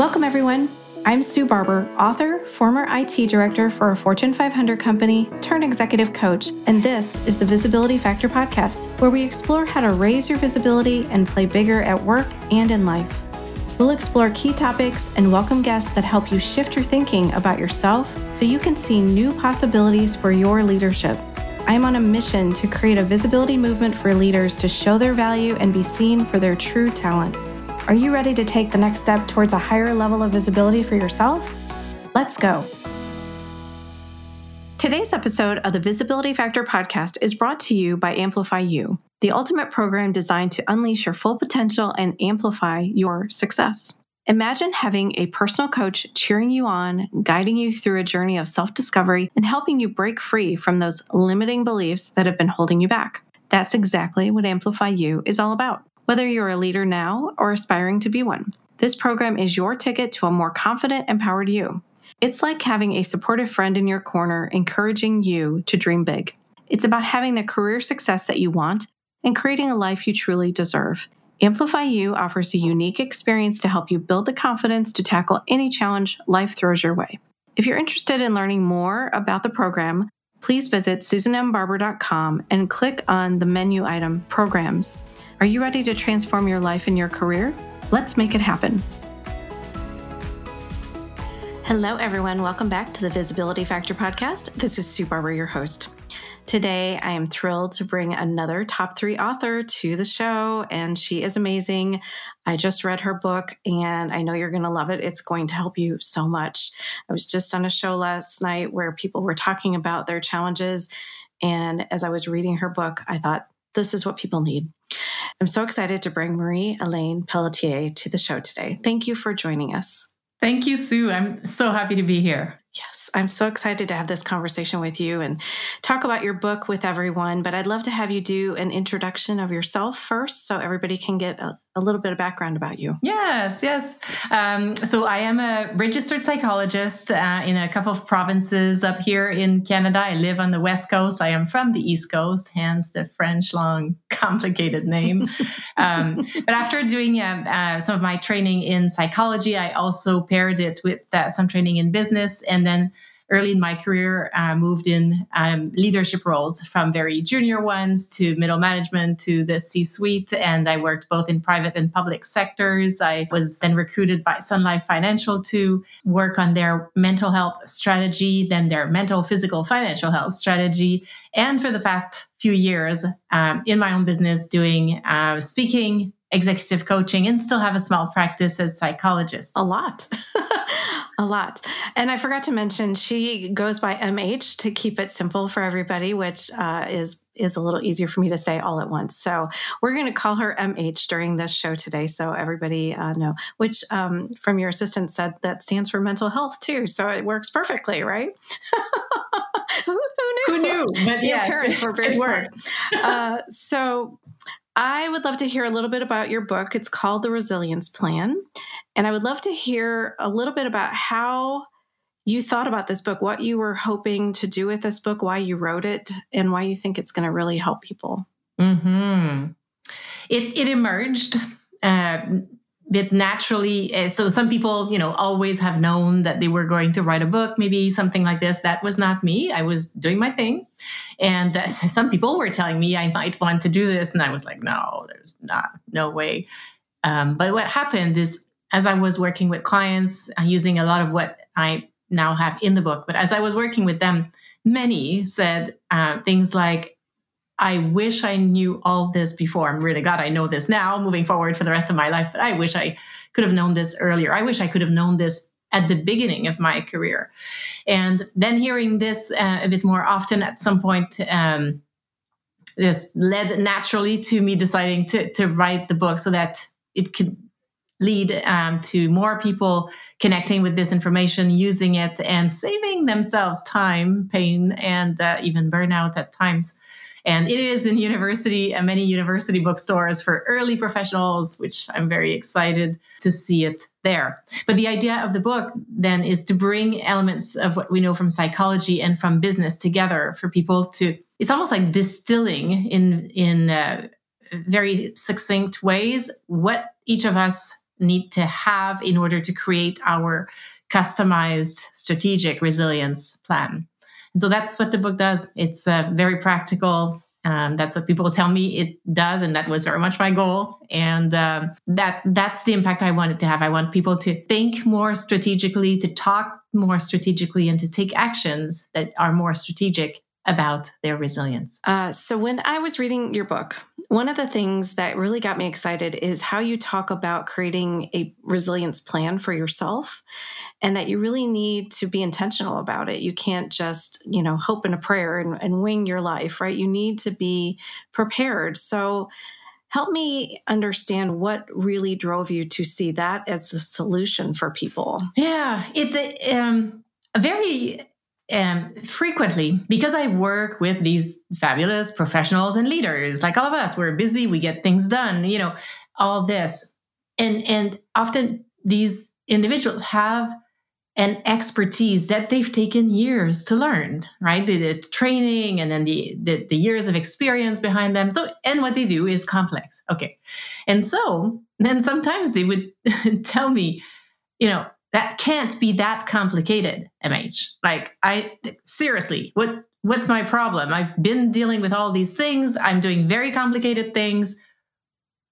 Welcome, everyone. I'm Sue Barber, author, former IT director for a Fortune 500 company, turned executive coach, and this is the Visibility Factor podcast, where we explore how to raise your visibility and play bigger at work and in life. We'll explore key topics and welcome guests that help you shift your thinking about yourself so you can see new possibilities for your leadership. I'm on a mission to create a visibility movement for leaders to show their value and be seen for their true talent. Are you ready to take the next step towards a higher level of visibility for yourself? Let's go. Today's episode of the Visibility Factor podcast is brought to you by Amplify You, the ultimate program designed to unleash your full potential and amplify your success. Imagine having a personal coach cheering you on, guiding you through a journey of self discovery, and helping you break free from those limiting beliefs that have been holding you back. That's exactly what Amplify You is all about whether you're a leader now or aspiring to be one. This program is your ticket to a more confident, empowered you. It's like having a supportive friend in your corner encouraging you to dream big. It's about having the career success that you want and creating a life you truly deserve. Amplify You offers a unique experience to help you build the confidence to tackle any challenge life throws your way. If you're interested in learning more about the program, please visit susanmbarber.com and click on the menu item Programs. Are you ready to transform your life and your career? Let's make it happen. Hello, everyone. Welcome back to the Visibility Factor podcast. This is Sue Barber, your host. Today, I am thrilled to bring another top three author to the show, and she is amazing. I just read her book, and I know you're going to love it. It's going to help you so much. I was just on a show last night where people were talking about their challenges. And as I was reading her book, I thought, this is what people need. I'm so excited to bring Marie-Helene Pelletier to the show today. Thank you for joining us. Thank you, Sue. I'm so happy to be here. Yes, I'm so excited to have this conversation with you and talk about your book with everyone. But I'd love to have you do an introduction of yourself first so everybody can get a, a little bit of background about you. Yes, yes. Um, so I am a registered psychologist uh, in a couple of provinces up here in Canada. I live on the West Coast. I am from the East Coast, hence the French long, complicated name. um, but after doing uh, uh, some of my training in psychology, I also paired it with uh, some training in business and and then early in my career, I uh, moved in um, leadership roles from very junior ones to middle management to the C suite. And I worked both in private and public sectors. I was then recruited by Sun Life Financial to work on their mental health strategy, then their mental, physical, financial health strategy. And for the past few years, um, in my own business, doing uh, speaking, executive coaching, and still have a small practice as psychologist. A lot. a lot. And I forgot to mention she goes by MH to keep it simple for everybody, which uh, is is a little easier for me to say all at once. So we're going to call her MH during this show today, so everybody uh, know. Which, um, from your assistant, said that stands for mental health too. So it works perfectly, right? who, who, knew? Who knew? But Your yes, parents were very smart. Uh, so I would love to hear a little bit about your book. It's called The Resilience Plan. And I would love to hear a little bit about how you thought about this book, what you were hoping to do with this book, why you wrote it, and why you think it's going to really help people. Mm-hmm. It, it emerged uh, bit naturally. Uh, so some people, you know, always have known that they were going to write a book, maybe something like this. That was not me. I was doing my thing. And uh, some people were telling me I might want to do this. And I was like, no, there's not, no way. Um, but what happened is as I was working with clients, uh, using a lot of what I now have in the book, but as I was working with them, many said uh, things like, I wish I knew all this before. I'm really glad I know this now, moving forward for the rest of my life, but I wish I could have known this earlier. I wish I could have known this at the beginning of my career. And then hearing this uh, a bit more often at some point, um, this led naturally to me deciding to, to write the book so that it could lead um, to more people connecting with this information, using it, and saving themselves time, pain, and uh, even burnout at times. And it is in university and many university bookstores for early professionals, which I'm very excited to see it there. But the idea of the book then is to bring elements of what we know from psychology and from business together for people to, it's almost like distilling in, in uh, very succinct ways what each of us need to have in order to create our customized strategic resilience plan. And so that's what the book does. It's uh, very practical. Um, that's what people tell me it does, and that was very much my goal. And um, that that's the impact I wanted to have. I want people to think more strategically, to talk more strategically, and to take actions that are more strategic about their resilience. Uh, so, when I was reading your book, one of the things that really got me excited is how you talk about creating a resilience plan for yourself and that you really need to be intentional about it. You can't just, you know, hope in a prayer and, and wing your life, right? You need to be prepared. So, help me understand what really drove you to see that as the solution for people. Yeah, it's um, a very um, frequently because I work with these fabulous professionals and leaders, like all of us, we're busy, we get things done, you know, all this, and and often these individuals have an expertise that they've taken years to learn, right? The, the training and then the, the, the years of experience behind them. So, and what they do is complex. Okay, and so then sometimes they would tell me, you know, that can't be that complicated mh like i seriously what what's my problem? I've been dealing with all these things. I'm doing very complicated things.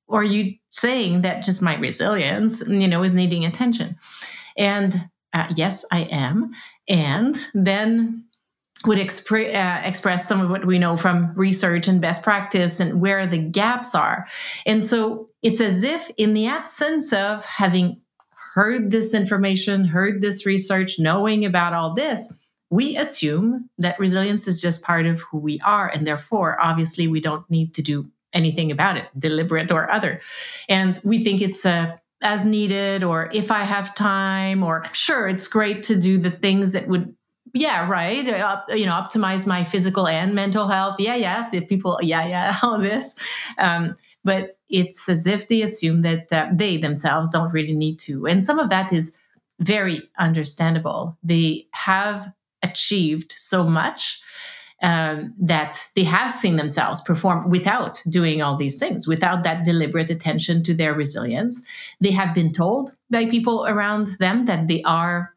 Or you saying that just my resilience you know is needing attention. And uh, yes i am. And then would expre- uh, express some of what we know from research and best practice and where the gaps are. And so it's as if in the absence of having heard this information, heard this research, knowing about all this, we assume that resilience is just part of who we are. And therefore, obviously, we don't need to do anything about it, deliberate or other. And we think it's a uh, as needed, or if I have time, or sure, it's great to do the things that would yeah right uh, you know optimize my physical and mental health yeah yeah the people yeah yeah all this um, but it's as if they assume that uh, they themselves don't really need to. And some of that is very understandable. They have achieved so much um, that they have seen themselves perform without doing all these things, without that deliberate attention to their resilience. They have been told by people around them that they are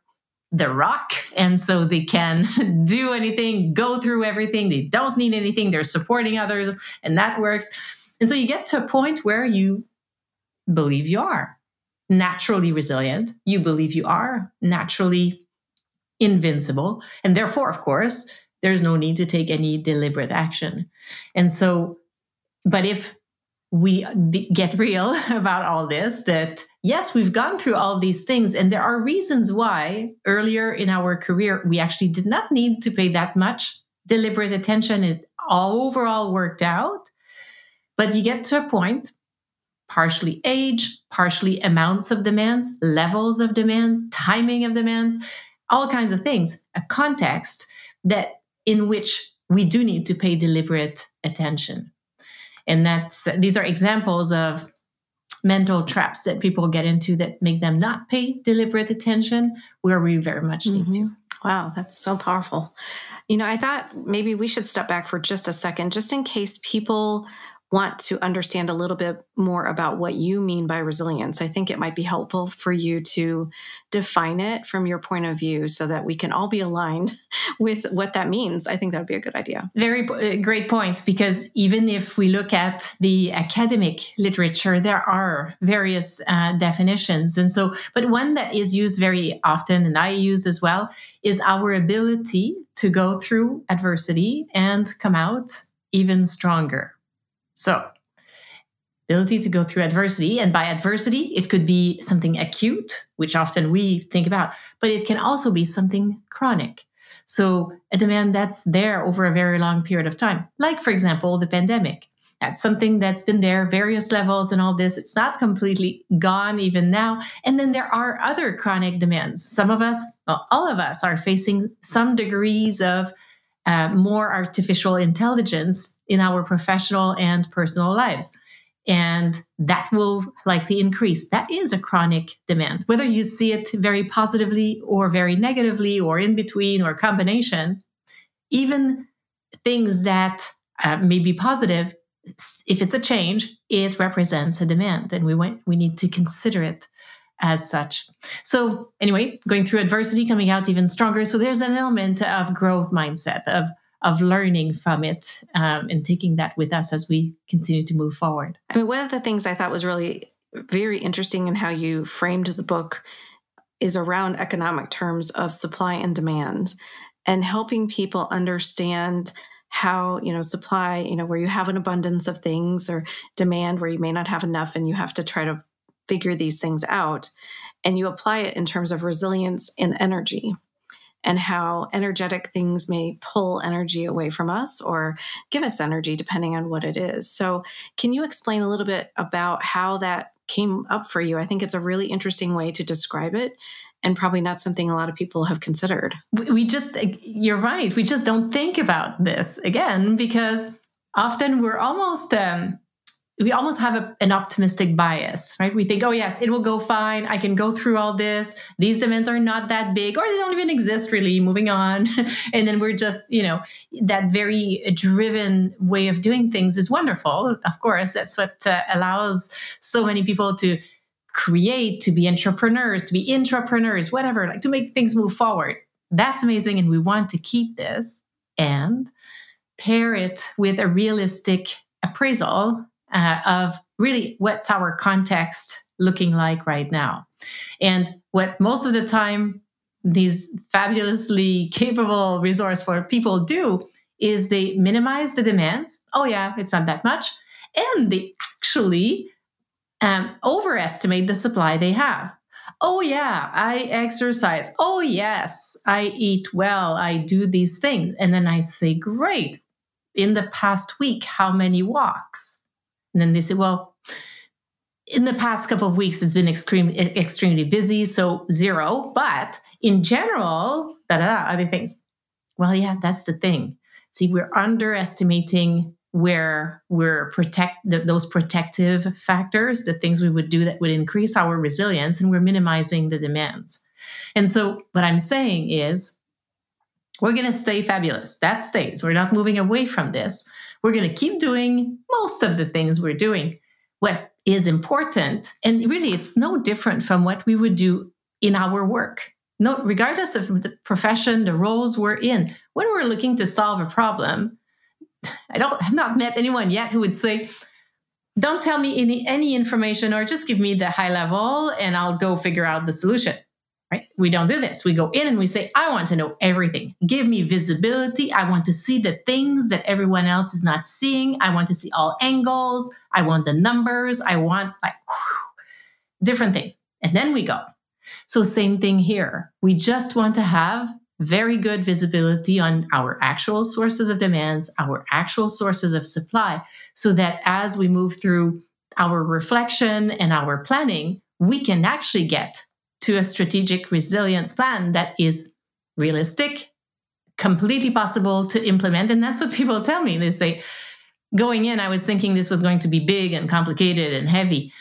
the rock and so they can do anything go through everything they don't need anything they're supporting others and that works and so you get to a point where you believe you are naturally resilient, you believe you are naturally invincible. And therefore, of course, there's no need to take any deliberate action. And so, but if we get real about all this, that yes, we've gone through all these things, and there are reasons why earlier in our career we actually did not need to pay that much deliberate attention. It all overall worked out. But you get to a point, partially age, partially amounts of demands, levels of demands, timing of demands, all kinds of things, a context that in which we do need to pay deliberate attention. And that's these are examples of mental traps that people get into that make them not pay deliberate attention where we very much need mm-hmm. to. Wow, that's so powerful. You know, I thought maybe we should step back for just a second, just in case people want to understand a little bit more about what you mean by resilience, I think it might be helpful for you to define it from your point of view so that we can all be aligned with what that means. I think that would be a good idea. Very uh, great point, because even if we look at the academic literature, there are various uh, definitions. And so, but one that is used very often, and I use as well, is our ability to go through adversity and come out even stronger so, ability to go through adversity. And by adversity, it could be something acute, which often we think about, but it can also be something chronic. So, a demand that's there over a very long period of time, like, for example, the pandemic. That's something that's been there, various levels and all this. It's not completely gone even now. And then there are other chronic demands. Some of us, well, all of us, are facing some degrees of uh, more artificial intelligence in our professional and personal lives. And that will likely increase. That is a chronic demand. Whether you see it very positively or very negatively or in between or combination, even things that uh, may be positive, if it's a change, it represents a demand and we, we need to consider it. As such. So, anyway, going through adversity, coming out even stronger. So, there's an element of growth mindset, of of learning from it um, and taking that with us as we continue to move forward. I mean, one of the things I thought was really very interesting in how you framed the book is around economic terms of supply and demand and helping people understand how you know supply you know where you have an abundance of things or demand where you may not have enough and you have to try to figure these things out and you apply it in terms of resilience and energy and how energetic things may pull energy away from us or give us energy depending on what it is. So, can you explain a little bit about how that came up for you? I think it's a really interesting way to describe it and probably not something a lot of people have considered. We just, you're right. We just don't think about this again because often we're almost um, we almost have a, an optimistic bias, right? We think, oh, yes, it will go fine. I can go through all this. These demands are not that big, or they don't even exist really. Moving on. and then we're just, you know, that very driven way of doing things is wonderful. Of course, that's what uh, allows so many people to create, to be entrepreneurs, to be intrapreneurs, whatever, like to make things move forward. That's amazing. And we want to keep this and pair it with a realistic appraisal uh, of really what's our context looking like right now. And what most of the time these fabulously capable resourceful people do is they minimize the demands. Oh, yeah, it's not that much. And they actually um, overestimate the supply they have. Oh, yeah, I exercise. Oh, yes, I eat well. I do these things. And then I say, great. In the past week, how many walks? And then they say, well, in the past couple of weeks, it's been extreme, extremely busy, so zero. But in general, da da da, other things. Well, yeah, that's the thing. See, we're underestimating where we're protect the, those protective factors, the things we would do that would increase our resilience, and we're minimizing the demands. And so, what I'm saying is, we're going to stay fabulous. That stays. We're not moving away from this. We're going to keep doing most of the things we're doing. What is important, and really it's no different from what we would do in our work. No, regardless of the profession, the roles we're in, when we're looking to solve a problem, I don't have not met anyone yet who would say, don't tell me any, any information or just give me the high level and I'll go figure out the solution right? We don't do this. We go in and we say, I want to know everything. Give me visibility. I want to see the things that everyone else is not seeing. I want to see all angles. I want the numbers. I want like whew, different things. And then we go. So, same thing here. We just want to have very good visibility on our actual sources of demands, our actual sources of supply, so that as we move through our reflection and our planning, we can actually get to a strategic resilience plan that is realistic, completely possible to implement. And that's what people tell me. They say, going in, I was thinking this was going to be big and complicated and heavy.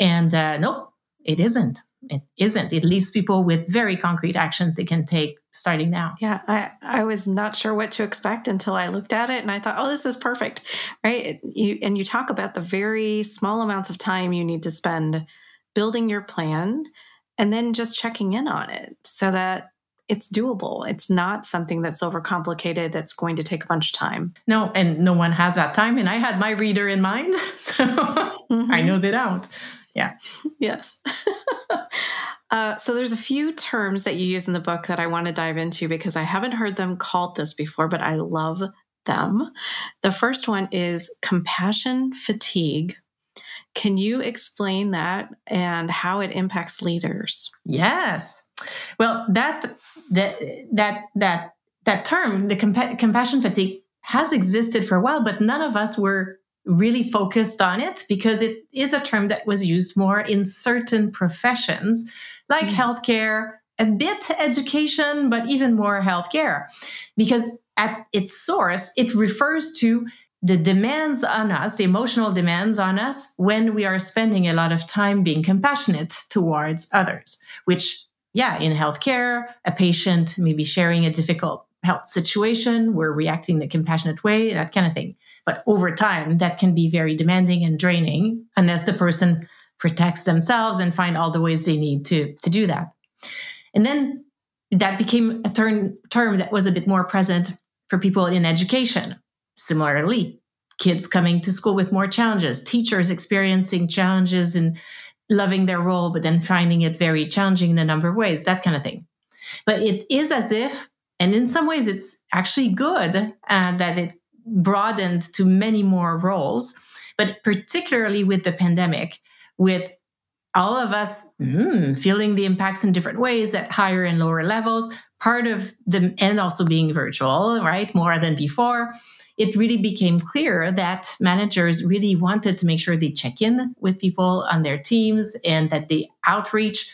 And uh, nope, it isn't. It isn't. It leaves people with very concrete actions they can take starting now. Yeah, I, I was not sure what to expect until I looked at it and I thought, oh, this is perfect. Right. You, and you talk about the very small amounts of time you need to spend building your plan and then just checking in on it so that it's doable. It's not something that's overcomplicated that's going to take a bunch of time. No, and no one has that time. And I had my reader in mind. So mm-hmm. I know they don't. Yeah. Yes. uh, so there's a few terms that you use in the book that I want to dive into because I haven't heard them called this before, but I love them. The first one is compassion fatigue can you explain that and how it impacts leaders? Yes. Well, that that that that that term, the compa- compassion fatigue, has existed for a while, but none of us were really focused on it because it is a term that was used more in certain professions like mm. healthcare, a bit education, but even more healthcare. Because at its source, it refers to the demands on us, the emotional demands on us when we are spending a lot of time being compassionate towards others, which, yeah, in healthcare, a patient may be sharing a difficult health situation, we're reacting in a compassionate way, that kind of thing. But over time, that can be very demanding and draining unless the person protects themselves and find all the ways they need to, to do that. And then that became a term, term that was a bit more present for people in education. Similarly, kids coming to school with more challenges, teachers experiencing challenges and loving their role, but then finding it very challenging in a number of ways, that kind of thing. But it is as if, and in some ways, it's actually good uh, that it broadened to many more roles, but particularly with the pandemic, with all of us mm, feeling the impacts in different ways at higher and lower levels, part of the, and also being virtual, right, more than before it really became clear that managers really wanted to make sure they check in with people on their teams and that they outreach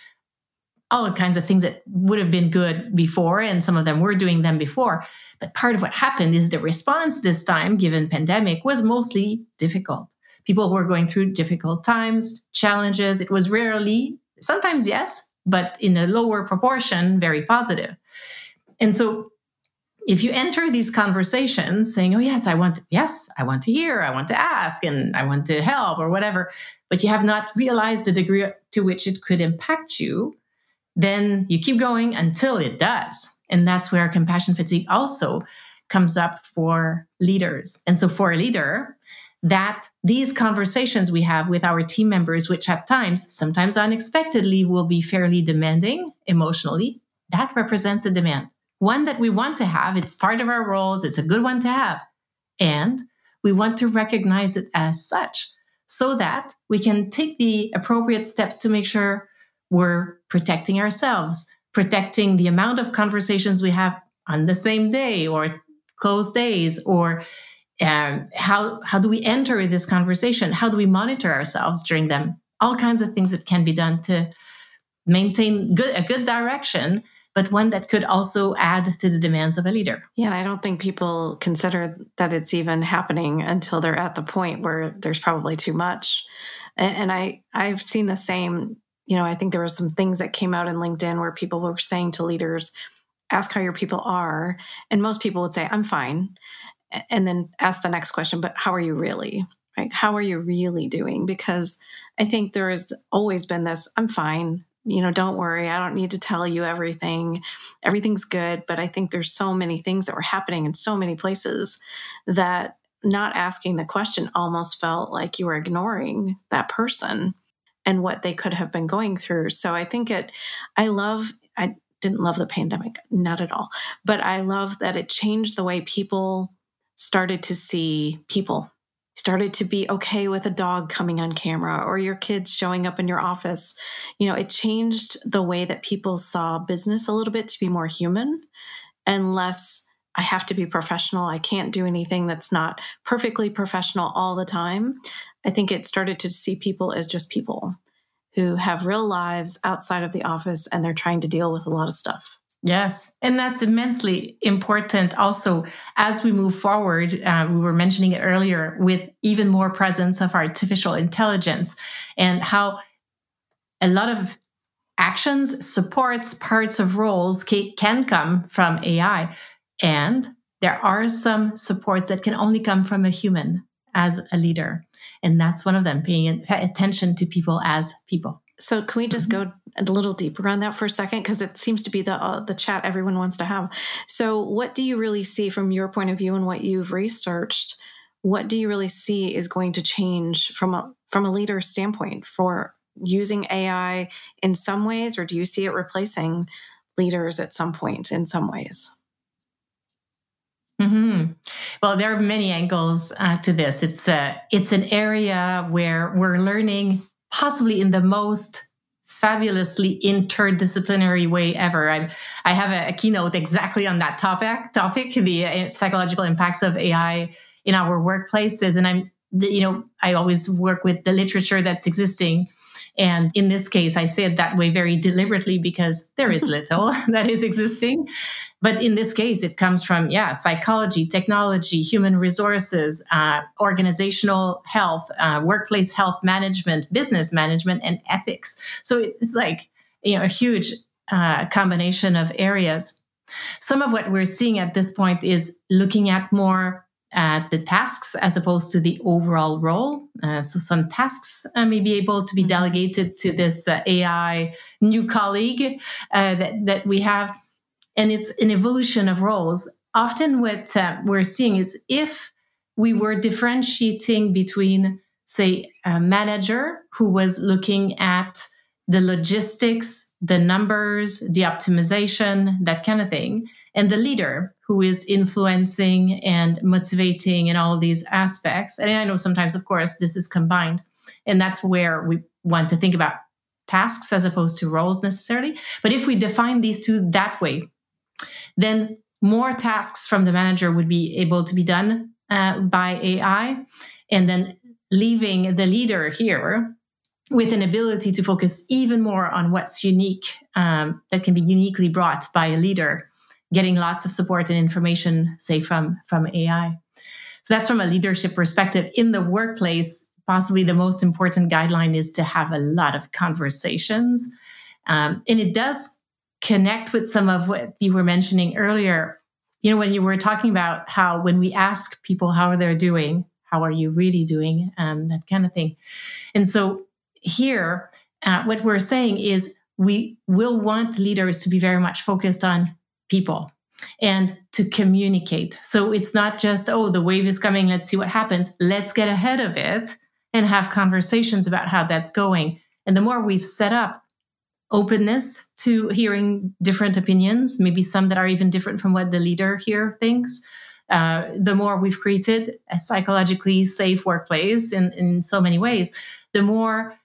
all kinds of things that would have been good before and some of them were doing them before. But part of what happened is the response this time given pandemic was mostly difficult. People were going through difficult times challenges. It was rarely sometimes yes but in a lower proportion very positive. And so if you enter these conversations saying, "Oh yes, I want to, yes, I want to hear, I want to ask and I want to help or whatever," but you have not realized the degree to which it could impact you, then you keep going until it does. And that's where compassion fatigue also comes up for leaders. And so for a leader, that these conversations we have with our team members, which at times, sometimes unexpectedly, will be fairly demanding emotionally, that represents a demand one that we want to have. It's part of our roles, it's a good one to have. And we want to recognize it as such so that we can take the appropriate steps to make sure we're protecting ourselves, protecting the amount of conversations we have on the same day or closed days or um, how how do we enter this conversation how do we monitor ourselves during them all kinds of things that can be done to maintain good a good direction but one that could also add to the demands of a leader. Yeah, I don't think people consider that it's even happening until they're at the point where there's probably too much. And I I've seen the same, you know, I think there were some things that came out in LinkedIn where people were saying to leaders, ask how your people are, and most people would say I'm fine. And then ask the next question, but how are you really? Right? How are you really doing? Because I think there has always been this I'm fine you know, don't worry, I don't need to tell you everything. Everything's good. But I think there's so many things that were happening in so many places that not asking the question almost felt like you were ignoring that person and what they could have been going through. So I think it, I love, I didn't love the pandemic, not at all, but I love that it changed the way people started to see people started to be okay with a dog coming on camera or your kids showing up in your office. You know, it changed the way that people saw business a little bit to be more human and less, I have to be professional. I can't do anything that's not perfectly professional all the time. I think it started to see people as just people who have real lives outside of the office and they're trying to deal with a lot of stuff. Yes. And that's immensely important also as we move forward. Uh, we were mentioning it earlier with even more presence of artificial intelligence and how a lot of actions, supports, parts of roles can come from AI. And there are some supports that can only come from a human as a leader. And that's one of them, paying attention to people as people. So can we just mm-hmm. go a little deeper on that for a second because it seems to be the uh, the chat everyone wants to have. So what do you really see from your point of view and what you've researched? What do you really see is going to change from a from a leader standpoint for using AI in some ways, or do you see it replacing leaders at some point in some ways? Mm-hmm. Well, there are many angles uh, to this. It's a it's an area where we're learning possibly in the most fabulously interdisciplinary way ever. I, I have a, a, keynote exactly on that topic, topic, the uh, psychological impacts of AI in our workplaces. And I'm, you know, I always work with the literature that's existing and in this case, I say it that way very deliberately because there is little that is existing. But in this case, it comes from, yeah, psychology, technology, human resources, uh, organizational health, uh, workplace health management, business management, and ethics. So it's like, you know, a huge uh, combination of areas. Some of what we're seeing at this point is looking at more at the tasks as opposed to the overall role. Uh, so some tasks uh, may be able to be mm-hmm. delegated to this uh, AI new colleague uh, that, that we have. And it's an evolution of roles. Often what uh, we're seeing is if we were differentiating between, say, a manager who was looking at the logistics, the numbers, the optimization, that kind of thing, and the leader who is influencing and motivating in all these aspects. And I know sometimes, of course, this is combined. And that's where we want to think about tasks as opposed to roles necessarily. But if we define these two that way, then more tasks from the manager would be able to be done uh, by AI. And then leaving the leader here with an ability to focus even more on what's unique um, that can be uniquely brought by a leader getting lots of support and information say from from ai so that's from a leadership perspective. In the workplace possibly the most important guideline is to have a lot of conversations. Um, and it does connect with some of what you were mentioning earlier. You know when you were talking about how when we ask people how they're doing how are you really doing um, that kind of thing. And so here, uh, what we're saying is we will want leaders to be very much focused on people and to communicate. So it's not just, oh, the wave is coming, let's see what happens. Let's get ahead of it and have conversations about how that's going. And the more we've set up openness to hearing different opinions, maybe some that are even different from what the leader here thinks, uh, the more we've created a psychologically safe workplace in, in so many ways, the more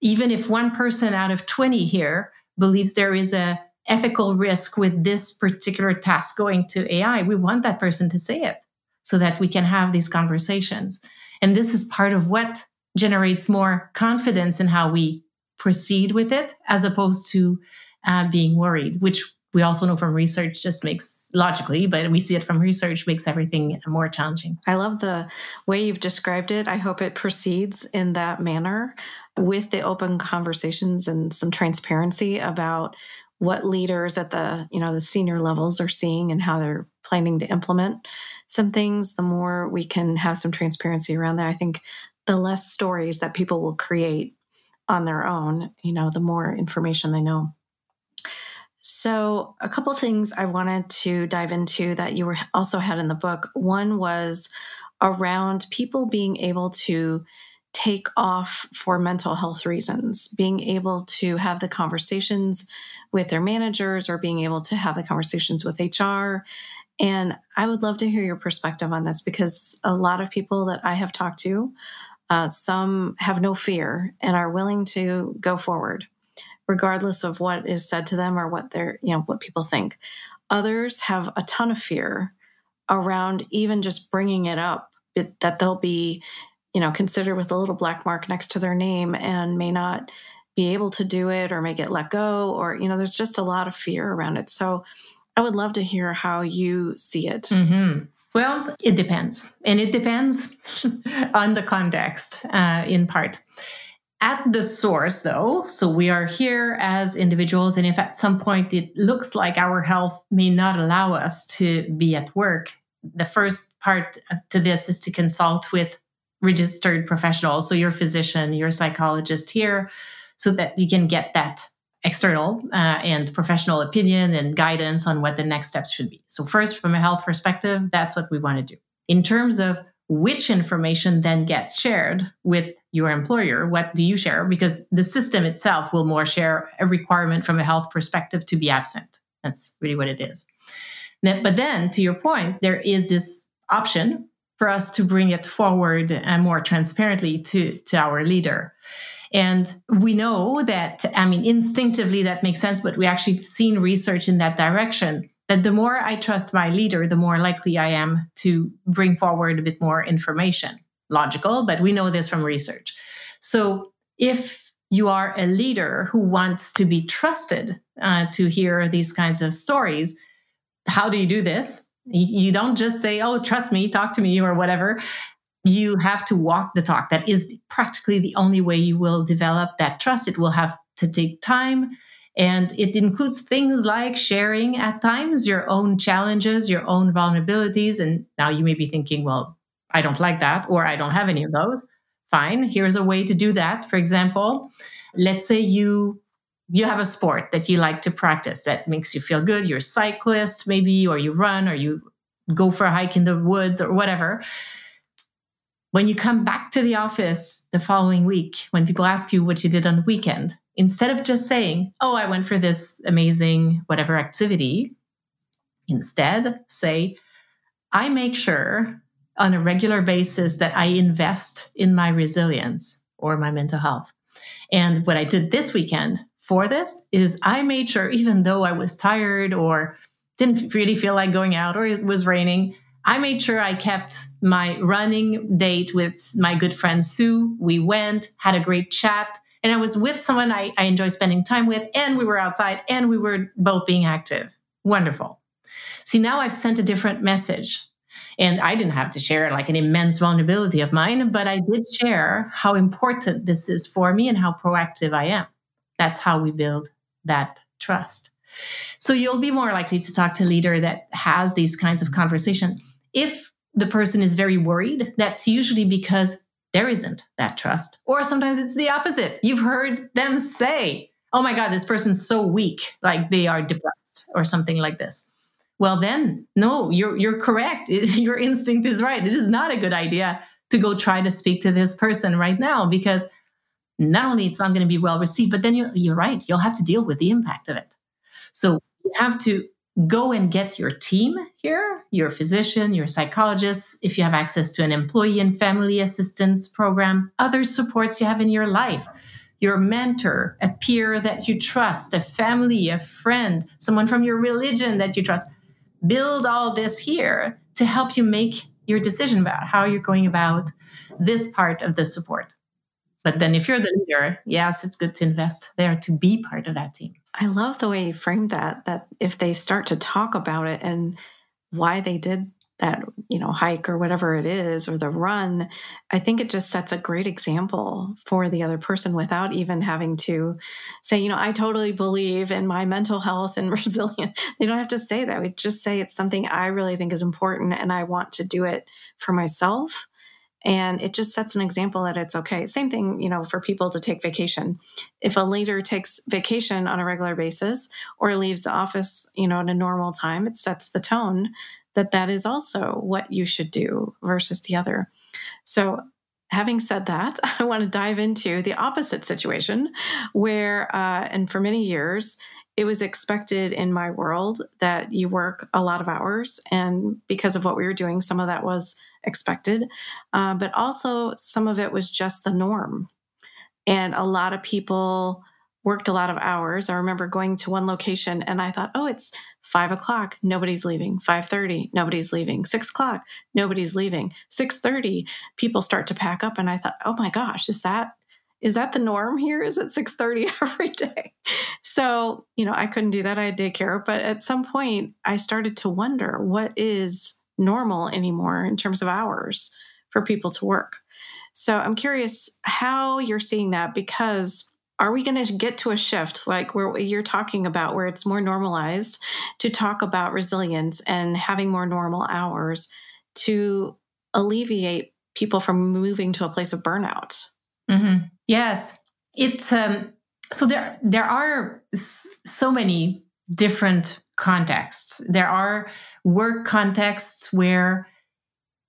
even if one person out of 20 here believes there is a ethical risk with this particular task going to AI, we want that person to say it so that we can have these conversations. And this is part of what generates more confidence in how we proceed with it as opposed to uh, being worried, which we also know from research just makes logically, but we see it from research makes everything more challenging. I love the way you've described it. I hope it proceeds in that manner with the open conversations and some transparency about what leaders at the you know the senior levels are seeing and how they're planning to implement some things the more we can have some transparency around that. I think the less stories that people will create on their own you know the more information they know. So a couple things i wanted to dive into that you were also had in the book. One was around people being able to take off for mental health reasons, being able to have the conversations with their managers or being able to have the conversations with HR. And I would love to hear your perspective on this because a lot of people that I have talked to, uh, some have no fear and are willing to go forward, regardless of what is said to them or what they're, you know, what people think. Others have a ton of fear around even just bringing it up, that they'll be you know, considered with a little black mark next to their name and may not be able to do it or make it let go or, you know, there's just a lot of fear around it. So I would love to hear how you see it. Mm-hmm. Well, it depends. And it depends on the context uh, in part. At the source, though, so we are here as individuals, and if at some point it looks like our health may not allow us to be at work, the first part to this is to consult with registered professional. So your physician, your psychologist here, so that you can get that external uh, and professional opinion and guidance on what the next steps should be. So, first, from a health perspective, that's what we want to do. In terms of which information then gets shared with your employer, what do you share? Because the system itself will more share a requirement from a health perspective to be absent. That's really what it is. But then, to your point, there is this option for us to bring it forward and more transparently to, to our leader. And we know that, I mean, instinctively that makes sense, but we actually seen research in that direction that the more I trust my leader, the more likely I am to bring forward a bit more information. Logical, but we know this from research. So if you are a leader who wants to be trusted uh, to hear these kinds of stories, how do you do this? You don't just say, oh, trust me, talk to me, or whatever. You have to walk the talk. That is practically the only way you will develop that trust. It will have to take time. And it includes things like sharing at times your own challenges, your own vulnerabilities. And now you may be thinking, well, I don't like that, or I don't have any of those. Fine, here's a way to do that. For example, let's say you you have a sport that you like to practice that makes you feel good. You're a cyclist, maybe, or you run, or you go for a hike in the woods, or whatever. When you come back to the office the following week, when people ask you what you did on the weekend, instead of just saying, Oh, I went for this amazing whatever activity, instead say, I make sure on a regular basis that I invest in my resilience or my mental health. And what I did this weekend for this is I made sure, even though I was tired or didn't really feel like going out or it was raining, I made sure I kept my running date with my good friend Sue. We went, had a great chat, and I was with someone I, I enjoy spending time with, and we were outside and we were both being active. Wonderful. See, now I've sent a different message. And I didn't have to share like an immense vulnerability of mine, but I did share how important this is for me and how proactive I am. That's how we build that trust. So you'll be more likely to talk to a leader that has these kinds of conversation. If the person is very worried, that's usually because there isn't that trust. Or sometimes it's the opposite. You've heard them say, oh my God, this person's so weak, like they are depressed or something like this. Well then no you're you're correct. Your instinct is right. It is not a good idea to go try to speak to this person right now because not only it's not going to be well received but then you're, you're right. You'll have to deal with the impact of it. So you have to go and get your team here your physician your psychologist if you have access to an employee and family assistance program other supports you have in your life your mentor, a peer that you trust, a family, a friend, someone from your religion that you trust build all this here to help you make your decision about how you're going about this part of the support. But then if you're the leader, yes, it's good to invest there to be part of that team. I love the way you framed that, that if they start to talk about it and why they did that you know hike or whatever it is or the run i think it just sets a great example for the other person without even having to say you know i totally believe in my mental health and resilience. They don't have to say that. We just say it's something i really think is important and i want to do it for myself and it just sets an example that it's okay same thing you know for people to take vacation if a leader takes vacation on a regular basis or leaves the office you know at a normal time it sets the tone that that is also what you should do versus the other. So, having said that, I want to dive into the opposite situation where, uh, and for many years, it was expected in my world that you work a lot of hours. And because of what we were doing, some of that was expected, uh, but also some of it was just the norm. And a lot of people worked a lot of hours. I remember going to one location and I thought, oh, it's five o'clock, nobody's leaving. Five thirty, nobody's leaving. Six o'clock, nobody's leaving. Six thirty, people start to pack up, and I thought, oh my gosh, is that is that the norm here? Is it six thirty every day? So you know, I couldn't do that. I had daycare, but at some point, I started to wonder what is normal anymore in terms of hours for people to work. So I'm curious how you're seeing that because are we going to get to a shift like where you're talking about where it's more normalized to talk about resilience and having more normal hours to alleviate people from moving to a place of burnout mm-hmm. yes it's um so there there are so many different contexts there are work contexts where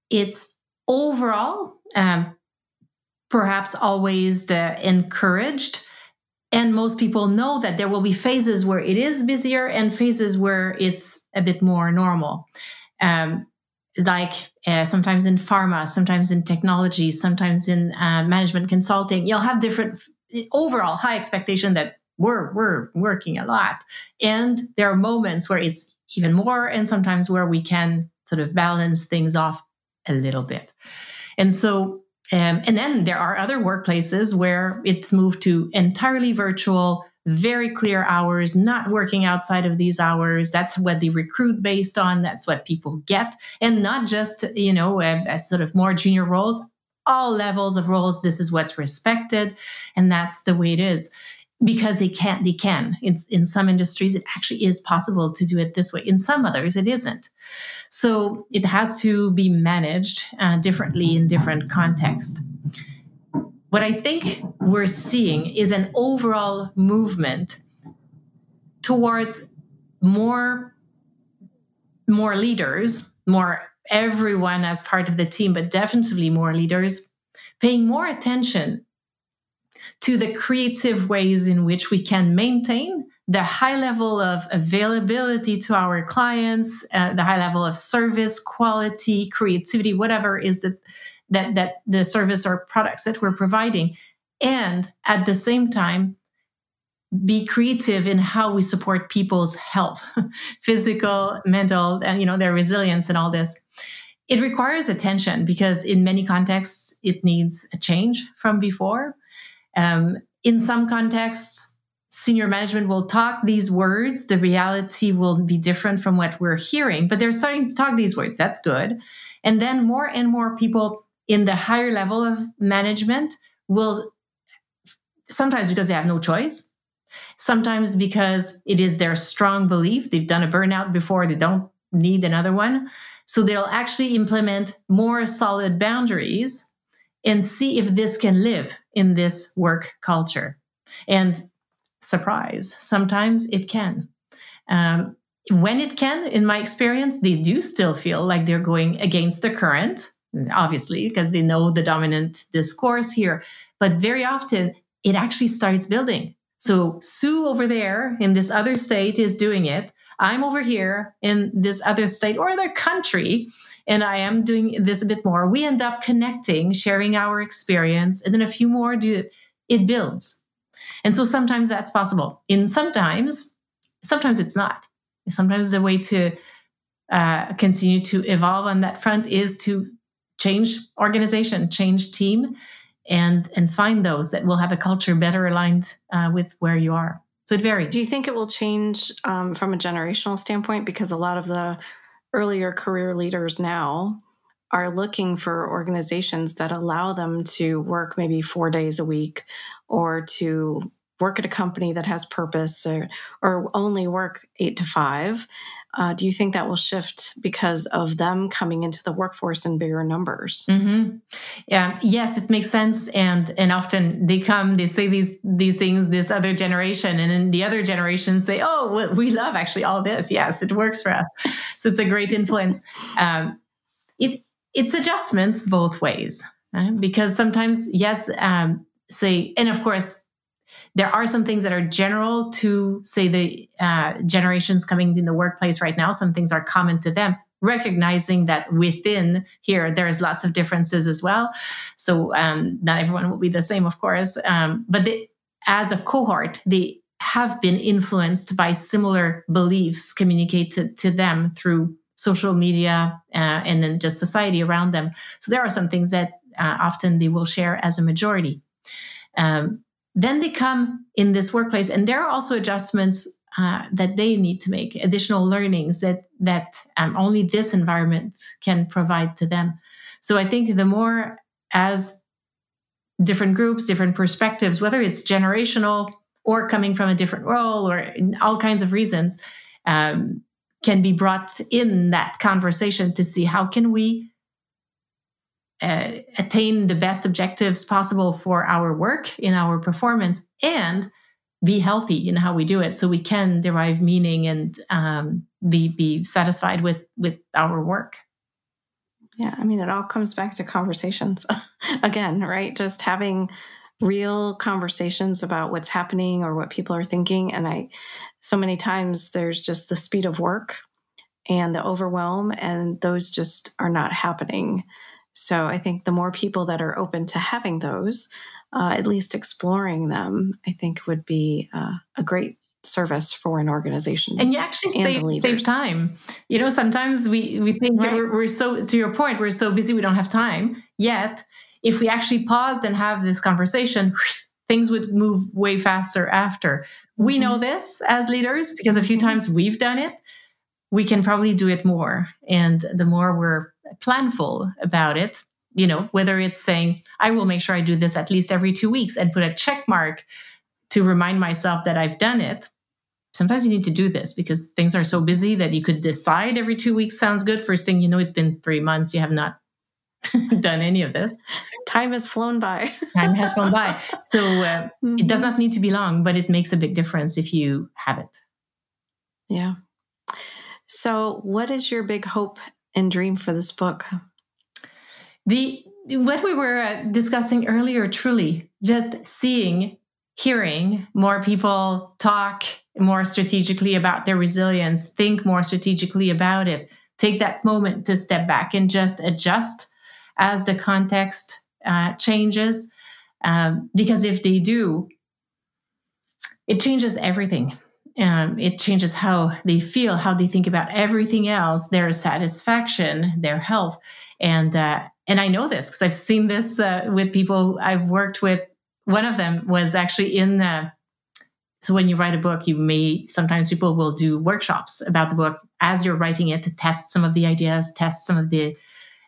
it's overall um, perhaps always uh, encouraged and most people know that there will be phases where it is busier and phases where it's a bit more normal. Um, like uh, sometimes in pharma, sometimes in technology, sometimes in uh, management consulting, you'll have different overall high expectation that we're we're working a lot, and there are moments where it's even more, and sometimes where we can sort of balance things off a little bit. And so um, and then there are other workplaces where it's moved to entirely virtual, very clear hours, not working outside of these hours. That's what they recruit based on. That's what people get. And not just, you know, as sort of more junior roles, all levels of roles. This is what's respected. And that's the way it is. because they can't they can in, in some industries it actually is possible to do it this way in some others it isn't so it has to be managed uh, differently in different contexts what i think we're seeing is an overall movement towards more more leaders more everyone as part of the team but definitely more leaders paying more attention to the creative ways in which we can maintain the high level of availability to our clients, uh, the high level of service, quality, creativity, whatever is the, that that the service or products that we're providing, and at the same time be creative in how we support people's health, physical, mental, and you know their resilience and all this. It requires attention because in many contexts it needs a change from before um, in some contexts, senior management will talk these words. The reality will be different from what we're hearing, but they're starting to talk these words. That's good. And then more and more people in the higher level of management will sometimes because they have no choice, sometimes because it is their strong belief. They've done a burnout before, they don't need another one. So they'll actually implement more solid boundaries and see if this can live in this work culture. And surprise, sometimes it can. Um, when it can, in my experience, they do still feel like they're going against the current, obviously, because they know the dominant discourse here. But very often, it actually starts building. So Sue over there in this other state is doing it. I'm over here in this other state or other country and I am doing this a bit more, we end up connecting, sharing our experience, and then a few more do it. It builds. And so sometimes that's possible. In sometimes, sometimes it's not. Sometimes the way to uh, continue to evolve on that front is to change organization, change team, and and find those that will have a culture better aligned uh, with where you are. So it varies. Do you think it will change um, from a generational standpoint? Because a lot of the earlier career leaders now are looking for organizations that allow them to work maybe four days a week or to work at a company that has purpose or, or only work eight to five. Uh, do you think that will shift because of them coming into the workforce in bigger numbers? Mm-hmm. Yeah, yes, it makes sense. And and often they come, they say these these things, this other generation, and then the other generations say, "Oh, we love actually all this. Yes, it works for us." So it's a great influence. Um, it it's adjustments both ways right? because sometimes, yes, um, say, and of course there are some things that are general to say the uh, generations coming in the workplace right now. Some things are common to them. Recognizing that within here there's lots of differences as well. So um, not everyone will be the same of course. Um, but they, as a cohort they have been influenced by similar beliefs communicated to them through social media uh, and then just society around them. So there are some things that uh, often they will share as a majority. Um, then they come in this workplace, and there are also adjustments uh, that they need to make, additional learnings that that um, only this environment can provide to them. So I think the more as different groups, different perspectives, whether it's generational or coming from a different role or all kinds of reasons, um, can be brought in that conversation to see how can we uh, attain the best objectives possible for our work in our performance and be healthy in how we do it. So we can derive meaning and um, be be satisfied with with our work. Yeah i mean it all comes back to conversations again right? Just having real conversations about what's happening or what people are thinking. And i so many times there's just the speed of work and the overwhelm and those just are not happening so I think the more people that are open to having those, uh, at least exploring them, I think would be uh, a great service for an organization. And you actually save, save time. You know, sometimes we, we think right. we're, we're so, to your point, we're so busy we don't have time. Yet, if we actually paused and have this conversation, things would move way faster after. We mm-hmm. know this as leaders because a few mm-hmm. times we've done it. We can probably do it more. And the more we're planful about it you know whether it's saying i will make sure i do this at least every two weeks and put a check mark to remind myself that I've done it. Sometimes you need to do this because things are so busy that you could decide every two weeks sounds good. First thing you know, it's been three months. You have not done any of this. Time has flown by. Time has flown by. So uh, mm-hmm. it does not need to be long, but it makes a big difference if you have it. Yeah. So, what is your big hope and dream for this book? The what we were uh, discussing earlier, truly, just seeing, hearing more people talk more strategically about their resilience, think more strategically about it, take that moment to step back and just adjust as the context uh, changes. Um, because if they do, it changes everything. Um, it changes how they feel, how they think about everything else, their satisfaction, their health, and uh, and I know this because I've seen this uh, with people I've worked with. One of them was actually in the. So when you write a book, you may sometimes people will do workshops about the book as you're writing it to test some of the ideas, test some of the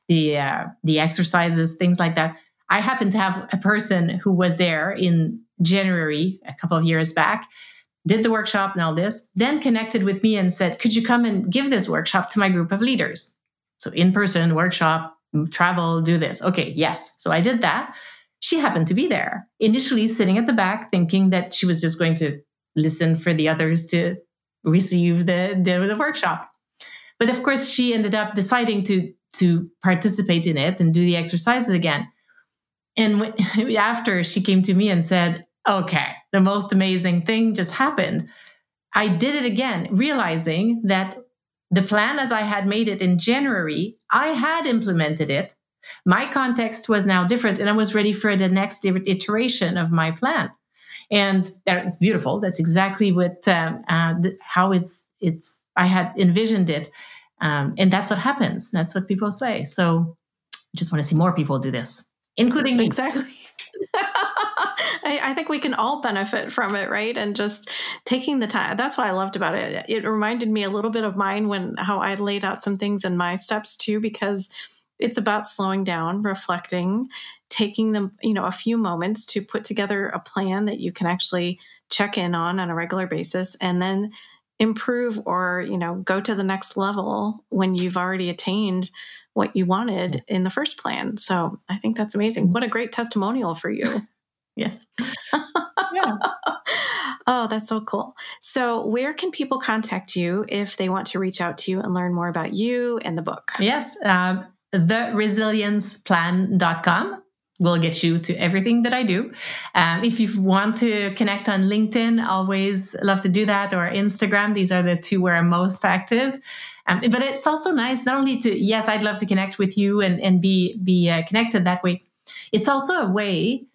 the uh, the exercises, things like that. I happen to have a person who was there in January a couple of years back, did the workshop and all this, then connected with me and said, "Could you come and give this workshop to my group of leaders?" So in person workshop, travel, do this. Okay, yes. So I did that. She happened to be there, initially sitting at the back, thinking that she was just going to listen for the others to receive the, the, the workshop. But of course, she ended up deciding to to participate in it and do the exercises again. And after she came to me and said, "Okay, the most amazing thing just happened." I did it again, realizing that the plan as I had made it in January, I had implemented it. My context was now different, and I was ready for the next iteration of my plan. And that's beautiful. That's exactly what um, uh, how it's it's I had envisioned it, um, and that's what happens. That's what people say. So, I just want to see more people do this, including me. Exactly. I, I, think we can all benefit from it, right? And just taking the time. That's what I loved about it. It reminded me a little bit of mine when how I laid out some things in my steps too, because it's about slowing down, reflecting, taking them, you know, a few moments to put together a plan that you can actually check in on on a regular basis and then improve or, you know, go to the next level when you've already attained what you wanted in the first plan. So I think that's amazing. What a great testimonial for you. Yes. yeah. Oh, that's so cool. So, where can people contact you if they want to reach out to you and learn more about you and the book? Yes, um, theresilienceplan.com will get you to everything that I do. Um, if you want to connect on LinkedIn, always love to do that, or Instagram. These are the two where I'm most active. Um, but it's also nice not only to yes, I'd love to connect with you and and be be uh, connected that way. It's also a way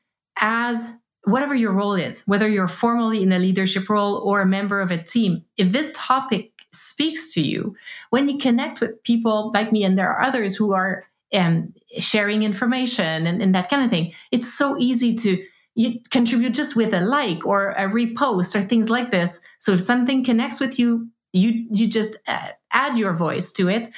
as whatever your role is, whether you're formally in a leadership role or a member of a team, if this topic speaks to you, when you connect with people like me, and there are others who are um, sharing information and, and that kind of thing, it's so easy to you contribute just with a like or a repost or things like this. So if something connects with you, you you just uh, add your voice to it,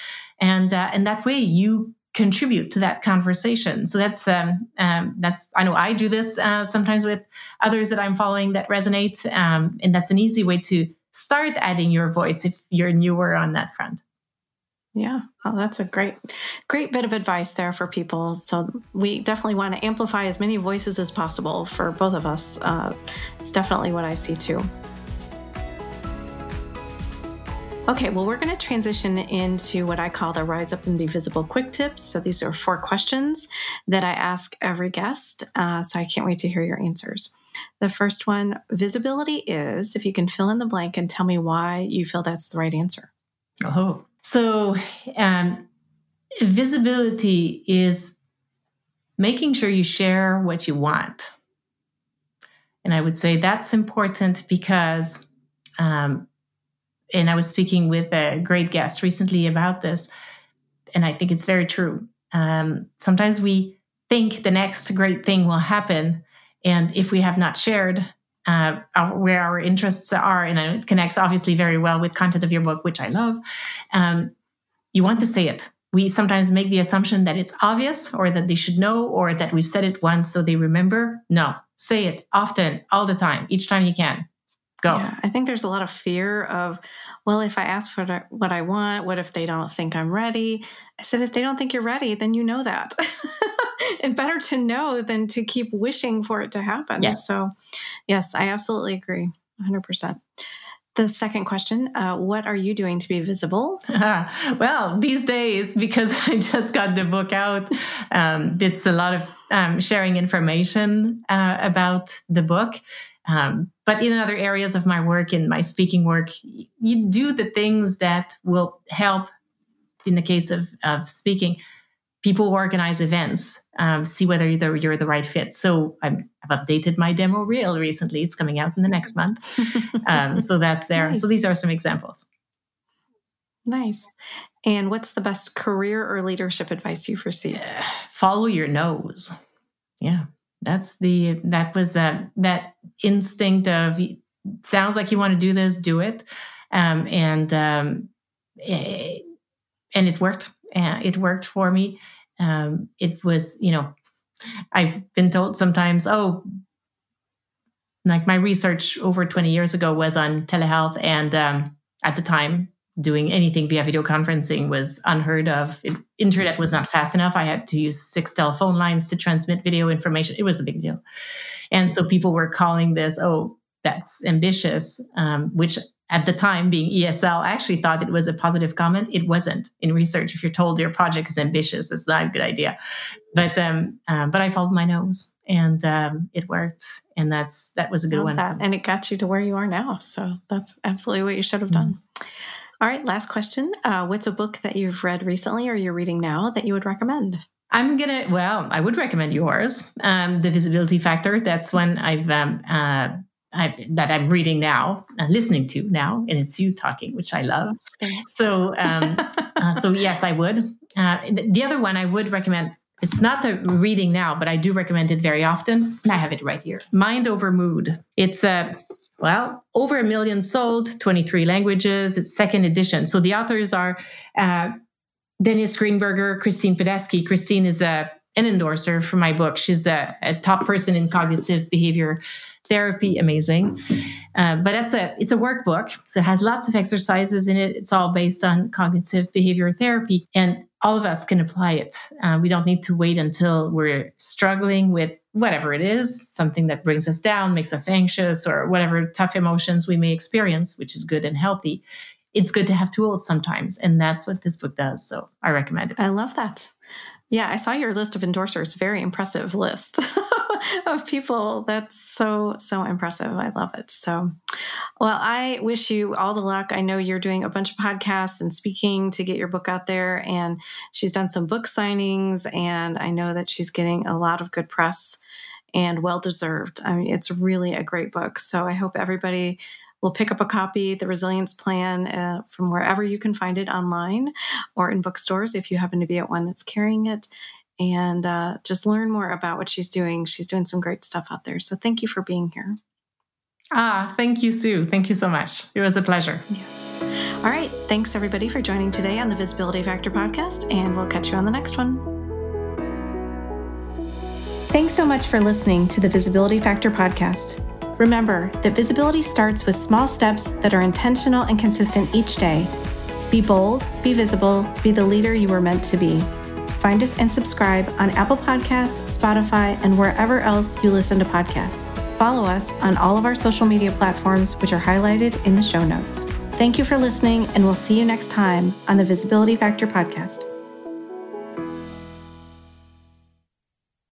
and uh, and that way you contribute to that conversation. So that's um, um, that's I know I do this uh, sometimes with others that I'm following that resonate, um, and that's an easy way to start adding your voice if you're newer on that front. Yeah, well, that's a great, great bit of advice there for people. So we definitely want to amplify as many voices as possible for both of us. Uh, it's definitely what I see too. Okay, well, we're going to transition into what I call the Rise Up and Be Visible quick tips. So these are four questions that I ask every guest. Uh, so I can't wait to hear your answers. The first one visibility is if you can fill in the blank and tell me why you feel that's the right answer. Oh, so um, visibility is making sure you share what you want. And I would say that's important because um, and I was speaking with a great guest recently about this, and I think it's very true. Um, sometimes we think the next great thing will happen, and if we have not shared uh, our, where our interests are, and it connects obviously very well with content of your book, which I love, um, you want to say it. We sometimes make the assumption that it's obvious, or that they should know, or that we've said it once so they remember. No, say it often, all the time, each time you can. Go. Yeah, I think there's a lot of fear of, well, if I ask for what I want, what if they don't think I'm ready? I said, if they don't think you're ready, then you know that. and better to know than to keep wishing for it to happen. Yes. So, yes, I absolutely agree 100%. The second question uh, What are you doing to be visible? Uh, well, these days, because I just got the book out, um, it's a lot of um, sharing information uh, about the book. Um, but in other areas of my work, in my speaking work, you do the things that will help, in the case of, of speaking, people organize events, um, see whether you're, you're, the right fit. So i have updated my demo reel recently. It's coming out in the next month. Um, so that's there. Nice. So these are some examples. Nice. And what's the best career or leadership advice you've received? Uh, follow your nose. Yeah, that's the that was uh, that instinct of sounds like you want to do this, do it, um, and um, it, eh, and it worked. Uh, it worked for me um, it was, you know, I've been told sometimes, oh, like my research over 20 years ago was on telehealth. And um, at the time, doing anything via video conferencing was unheard of. It, internet was not fast enough. I had to use six telephone lines to transmit video information. It was a big deal. And so people were calling this, oh, that's ambitious, um, which at the time being ESL, I actually thought it was a positive comment. It wasn't in research. If you're told your project is ambitious, it's not a good idea. But um, uh, but I followed my nose and um, it worked, and that's that was a good one. That. And it got you to where you are now. So that's absolutely what you should have done. Mm-hmm. All right, last question. Uh, what's a book that you've read recently or you're reading now that you would recommend? I'm gonna. Well, I would recommend yours, um, "The Visibility Factor." That's one I've um, uh, I, that I'm reading now, uh, listening to now, and it's you talking, which I love. So, um, uh, so yes, I would. Uh, the other one I would recommend. It's not the reading now, but I do recommend it very often, and I have it right here. Mind Over Mood. It's a well over a million sold, 23 languages. It's second edition. So the authors are uh, Dennis Greenberger, Christine Padesky. Christine is a an endorser for my book. She's a, a top person in cognitive behavior therapy amazing uh, but that's a it's a workbook so it has lots of exercises in it it's all based on cognitive behavior therapy and all of us can apply it uh, we don't need to wait until we're struggling with whatever it is something that brings us down makes us anxious or whatever tough emotions we may experience which is good and healthy it's good to have tools sometimes and that's what this book does so i recommend it i love that yeah i saw your list of endorsers very impressive list of people. That's so, so impressive. I love it. So, well, I wish you all the luck. I know you're doing a bunch of podcasts and speaking to get your book out there. And she's done some book signings, and I know that she's getting a lot of good press and well deserved. I mean, it's really a great book. So I hope everybody will pick up a copy, The Resilience Plan, uh, from wherever you can find it online or in bookstores if you happen to be at one that's carrying it and uh, just learn more about what she's doing. She's doing some great stuff out there. So thank you for being here. Ah, thank you, Sue. Thank you so much. It was a pleasure. Yes. All right. Thanks, everybody, for joining today on the Visibility Factor podcast, and we'll catch you on the next one. Thanks so much for listening to the Visibility Factor podcast. Remember that visibility starts with small steps that are intentional and consistent each day. Be bold, be visible, be the leader you were meant to be. Find us and subscribe on Apple Podcasts, Spotify, and wherever else you listen to podcasts. Follow us on all of our social media platforms, which are highlighted in the show notes. Thank you for listening, and we'll see you next time on the Visibility Factor podcast.